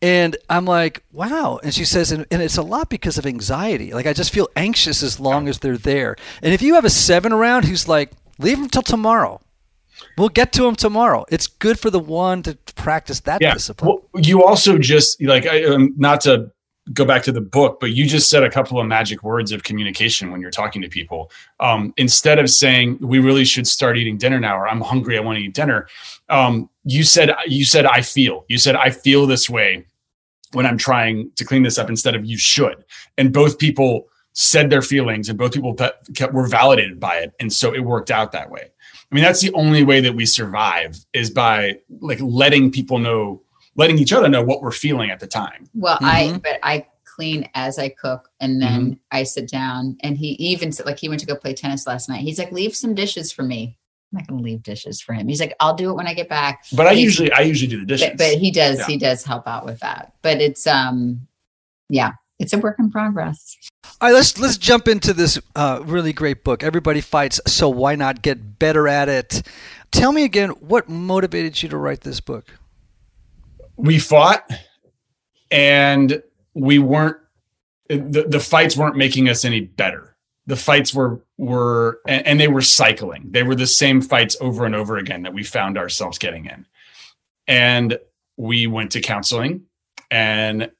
and I'm like, wow. And she says, and, and it's a lot because of anxiety. Like, I just feel anxious as long as they're there. And if you have a seven around who's like, leave him till tomorrow, we'll get to him tomorrow. It's good for the one to practice that yeah. discipline. Well, you also just like I, um, not to go back to the book, but you just said a couple of magic words of communication when you're talking to people. Um, instead of saying we really should start eating dinner now, or I'm hungry, I want to eat dinner. Um, you said you said I feel. You said I feel this way when I'm trying to clean this up. Instead of you should, and both people said their feelings, and both people pe- kept, were validated by it, and so it worked out that way. I mean, that's the only way that we survive is by like letting people know letting each other know what we're feeling at the time. Well, I Mhm. but I clean as I cook, and then I sit down. And he even said, like he went to go play tennis last night. He's like, "Leave some dishes for me." I'm not going to leave dishes for him. He's like, "I'll do it when I get back." But I He's- usually I usually do the dishes. but, but he does Yeah. he does help out with that. But it's um, yeah, it's a work in progress. All right, let's let's jump into this uh, really great book. Everybody fights, so why not get better at it? Tell me again, what motivated you to write this book? We fought and we weren't the, the fights weren't making us any better. The fights were were and, and they were cycling. They were the same fights over and over again that we found ourselves getting in. and we went to counseling and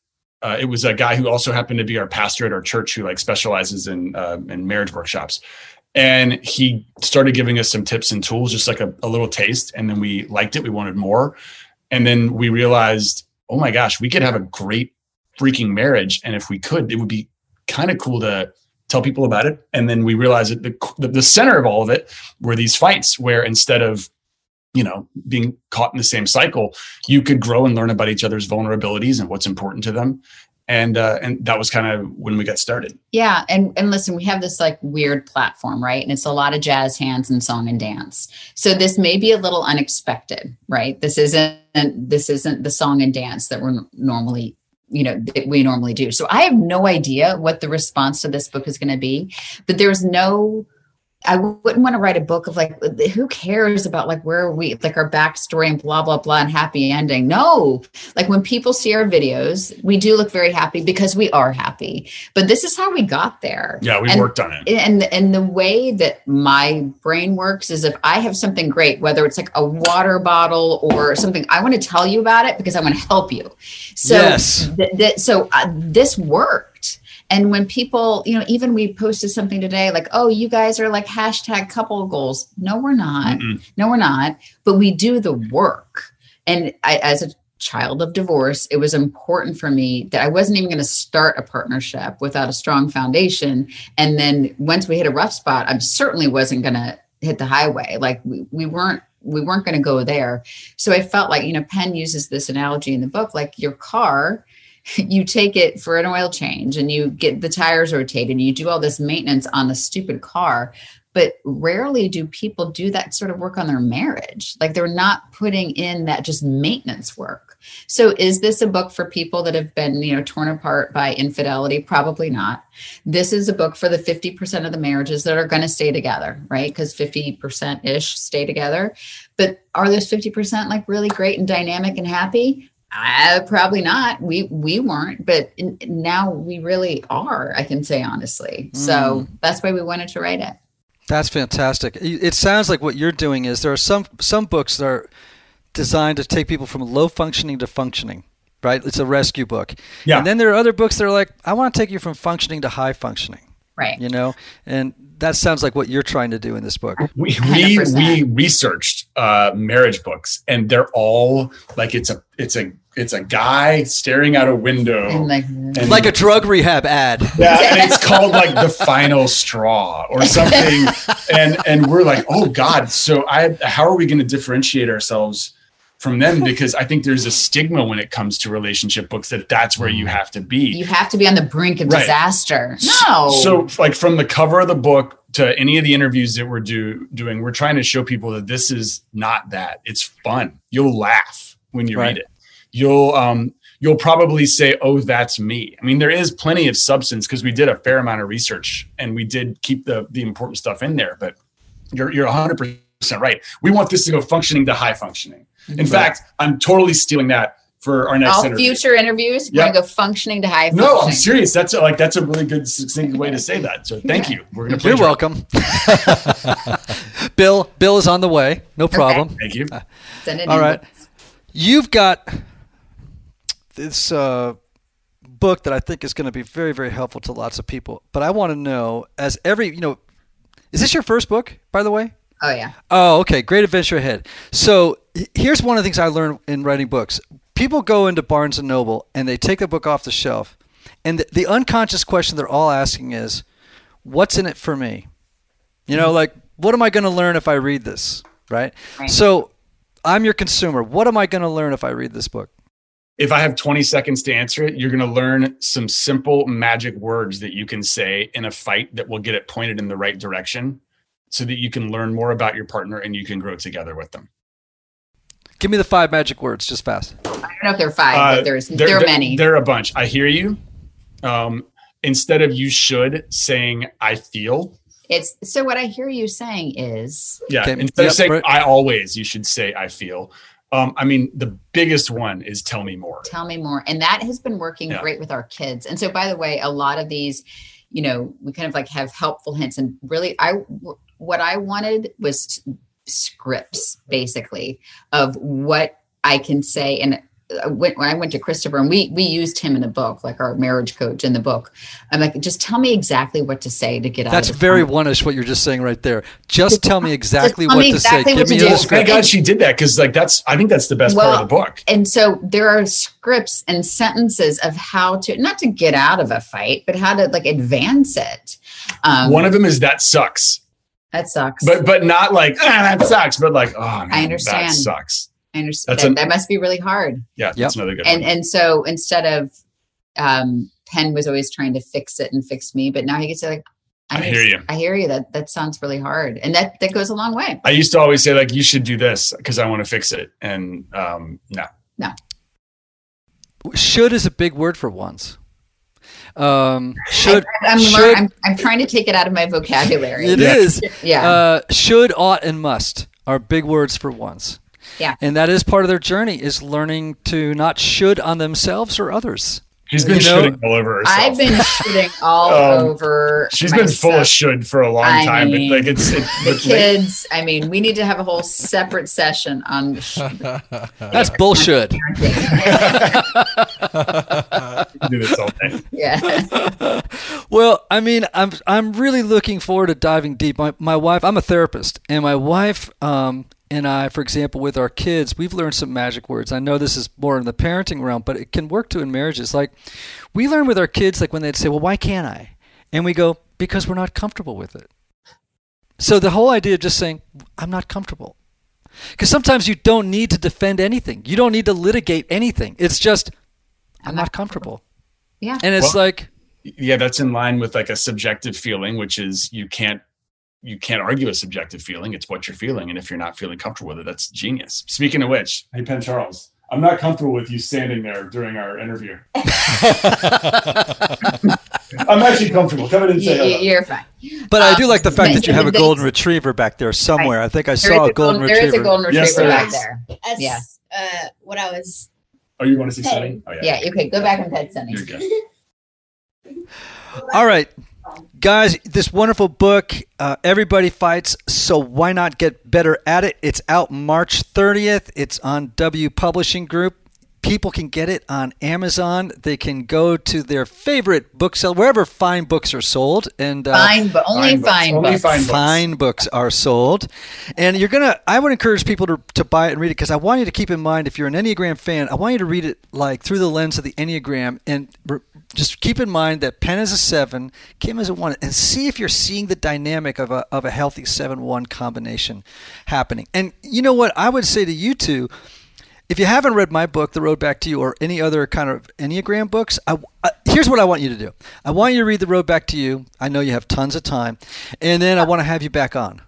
uh, it was a guy who also happened to be our pastor at our church who like specializes in uh, in marriage workshops and he started giving us some tips and tools just like a, a little taste and then we liked it we wanted more and then we realized oh my gosh we could have a great freaking marriage. And if we could it would be kind of cool to tell people about it. And then we realized that the, the center of all of it were these fights where instead of you know being caught in the same cycle you could grow and learn about each other's vulnerabilities and what's important to them and uh, and that was kind of when we got started. Yeah and and listen we have this like weird platform right? And it's a lot of jazz hands and song and dance. So this may be a little unexpected right? This isn't this isn't the song and dance that we're normally you know that we normally do. So i have no idea what the response to this book is going to be but there's no I wouldn't want to write a book of like who cares about like where we like our backstory and blah blah blah and happy ending. No, like when people see our videos, we do look very happy because we are happy. But this is how we got there. Yeah, we and, worked on it. And and the way that my brain works is if I have something great, whether it's like a water bottle or something, I want to tell you about it because I want to help you. So yes. th- th- so uh, this worked and when people, you know, even we posted something today like, oh, you guys are like hashtag couple goals. No, we're not. Mm-mm. No, we're not. But we do the work. And I, as a child of divorce, it was important for me that I wasn't even going to start a partnership without a strong foundation. And then once we hit a rough spot, I certainly wasn't going to hit the highway. Like we, we weren't we weren't going to go there. So I felt like, you know, Penn uses this analogy in the book, like your car you take it for an oil change and you get the tires rotated. And you do all this maintenance on the stupid car but rarely do people do that sort of work on their marriage. Like they're not putting in that just maintenance work. So is this a book for people that have been you know torn apart by infidelity? Probably not. This is a book for the 50% of the marriages that are going to stay together right? Because 50% ish stay together. But are those 50% like really great and dynamic and happy uh, probably not. We we weren't, but in, now we really are. I can say honestly. Mm. So that's why we wanted to write it. That's fantastic. It sounds like what you're doing is there are some some books that are designed to take people from low functioning to functioning. Right? It's a rescue book. Yeah. And then there are other books that are like, I want to take you from functioning to high functioning. Right. You know, and that sounds like what you're trying to do in this book. We we, we researched uh, marriage books, and they're all like it's a it's a it's a guy staring out a window, and like, and, like a drug rehab ad. Yeah, and it's called like the final straw or something, and and we're like, oh God, so I how are we going to differentiate ourselves? From them because I think there's a stigma when it comes to relationship books that that's where you have to be. You have to be on the brink of right. disaster. No. So, like from the cover of the book to any of the interviews that we're do, doing, we're trying to show people that this is not that. It's fun. You'll laugh when you right. read it. You'll um you'll probably say, "Oh, that's me." I mean, there is plenty of substance because we did a fair amount of research and we did keep the the important stuff in there, but you're you're 100% right. We want this to go functioning to high functioning in right. fact, I'm totally stealing that for our next all interview. future interviews. We're yep. gonna go functioning to high. No, I'm serious. That's a, like that's a really good succinct way to say that. So thank you. We're gonna. You're welcome. Bill, Bill is on the way. No problem. Okay. Thank you. Uh, all right, you've got this uh, book that I think is going to be very, very helpful to lots of people. But I want to know, as every you know, is this your first book, by the way? Oh yeah. Oh, okay. Great adventure ahead. So here's one of the things I learned in writing books. People go into Barnes and Noble and they take the book off the shelf, and the, the unconscious question they're all asking is, "What's in it for me?" You know, like, what am I going to learn if I read this? Right? right. So, I'm your consumer. What am I going to learn if I read this book? If I have 20 seconds to answer it, you're going to learn some simple magic words that you can say in a fight that will get it pointed in the right direction so that you can learn more about your partner and you can grow together with them. Give me the five magic words, just fast. I don't know if they're five, uh, but there's there, there are many. There are a bunch. I hear you. Um, instead of you should saying I feel. It's so what I hear you saying is yeah. Okay. Instead yep, of saying right. I always, you should say I feel. Um, I mean, the biggest one is tell me more. Tell me more, and that has been working yeah. great with our kids. And so, by the way, a lot of these, you know, we kind of like have helpful hints, and really, I what I wanted was scripts basically of what I can say, and uh, when, when I went to Christopher and we we used him in the book, like our marriage coach in the book. I'm like, just tell me exactly what to say to get out. That's of the very funk." one-ish what you're just saying right there. Just tell me exactly tell what me to exactly say. what Give me to the do. Well, thank script. God she did that because like that's I think that's the best part of the book. And so there are scripts and sentences of how to not to get out of a fight, but how to like advance it. Um, One of them is that sucks, that sucks. but but not like ah, that sucks, but like oh man, I understand. that sucks. I understand that, an- that must be really hard. Yeah, that's another good And one. and so instead of um, Penn was always trying to fix it and fix me, but now he gets to like. I hear you. I hear you. That that sounds really hard, and that that goes a long way. I used to always say like you should do this because I want to fix it, and um, no, no, Should is a big word for once. Um, should I, am should I'm, I'm trying to take it out of my vocabulary. it Yeah. is. yeah. Uh, should, ought, and must are big words for once. Yeah. And that is part of their journey is learning to not should on themselves or others. She's been You know, shitting all over herself. I've been shitting all Um, over. She's been full of myself. should for a long I time, mean, but like it's it, the but kids. I mean, we need to have a whole separate session on sh- That's bullshit. do this all day. yeah. Well, I mean, I'm I'm really looking forward to diving deep. My my wife, I'm a therapist, and my wife um, and I, for example, with our kids, we've learned some magic words. I know this is more in the parenting realm, but it can work too in marriages. Like we learn with our kids, like when they'd say, "Well, why can't I?" and we go, "Because we're not comfortable with it." So the whole idea of just saying, "I'm not comfortable," because sometimes you don't need to defend anything. You don't need to litigate anything. It's just, "I'm, not comfortable," Yeah. and it's Well- like. Yeah, that's in line with like a subjective feeling, which is you can't you can't argue a subjective feeling. It's what you're feeling, and if you're not feeling comfortable with it, that's genius. Speaking of which, hey Penn Charles, I'm not comfortable with you standing there during our interview. I'm actually comfortable. Come in and You, say hello. you're fine. But I Um, do like the fact that you have a golden retriever back there somewhere. I think I saw is a golden retriever. There is a golden Yes, retriever there back is. there. That's Yes. uh, what I was. Oh, you want to see Hey. Sunny? Oh Yeah. You could go back and pet Sunny. You're good. All right, guys, this wonderful book, uh, Everybody Fights, so why not get better at it? It's out March 30th. It's on W Publishing Group. People can get it on Amazon. They can go to their favorite bookseller, wherever fine books are sold, and uh, Fine, but only Fine books. fine. Only books. fine books. fine books are sold and you're gonna i would encourage people to, to buy it and read it because i want you to keep in mind if you're an enneagram fan i want you to read it like through the lens of the enneagram and re- just keep in mind that penn is a seven kim is a one and see if you're seeing the dynamic of a, of a healthy seven one combination happening and you know what i would say to you two if you haven't read my book, The Road Back to You, or any other kind of Enneagram books, I, uh, here's what I want you to do. I want you to read The Road Back to You. I know you have tons of time. And then I want to have you back on.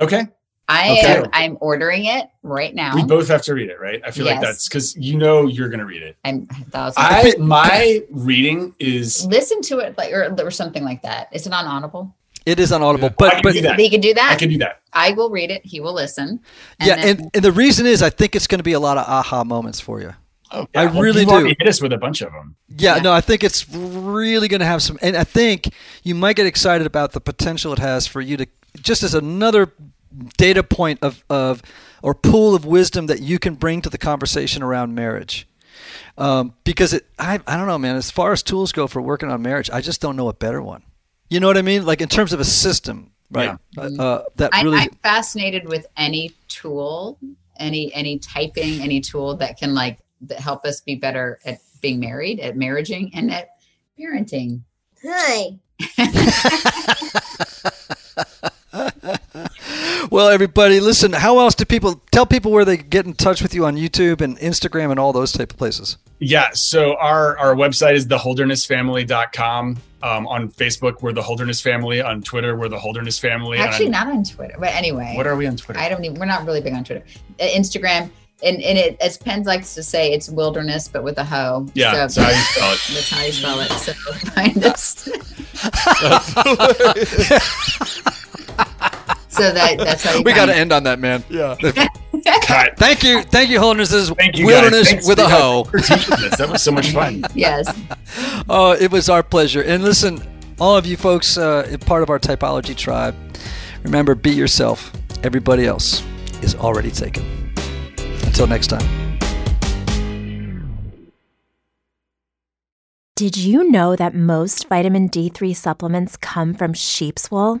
Okay. I Okay. am. I'm ordering it right now. We both have to read it, right? I feel like that's because you know you're going to read it. I'm a thousand. I my reading is listen to it like or, or something like that. Is it on Audible? It is on Audible, I but can but do that. They can do that. I can do that. I will read it. He will listen. yeah, then- and, and the reason is I think it's going to be a lot of aha moments for you. Oh, I really do. already Hit us with a bunch of them. Yeah, Yeah. no, I think it's really going to have some, and I think you might get excited about the potential it has for you to just as another data point of of or pool of wisdom that you can bring to the conversation around marriage. Um, because it, I, I don't know, man. As far as tools go for working on marriage, I just don't know a better one. You know what I mean? Like in terms of a system, right? Uh, uh, that I, really. I'm fascinated with any tool, any any typing, any tool that can like that help us be better at being married, at marrying, and at parenting. Hi. Well, everybody, listen. How else do people tell people where they get in touch with you on YouTube and Instagram and all those type of places? Yeah. So our our website is theholdernessfamily.com. Um, on Facebook, we're the Holderness Family. On Twitter, we're the Holderness Family. Actually, on- not on Twitter, but anyway. What are we on Twitter? I don't even. We're not really big on Twitter. Uh, Instagram, and and it as Penn likes to say, it's wilderness, but with a hoe. yeah. So So how you spell it? that's how you spell it. So find us. So that that's how we got to end on that, man. Yeah. Cut. Thank you, thank you, Holdernesses. thank you wilderness with a hoe. that was so much fun. yes. Oh, it was our pleasure. And listen, all of you folks, uh, part of our typology tribe, remember: be yourself. Everybody else is already taken. Until next time. Did you know that most vitamin D3 supplements come from sheep's wool?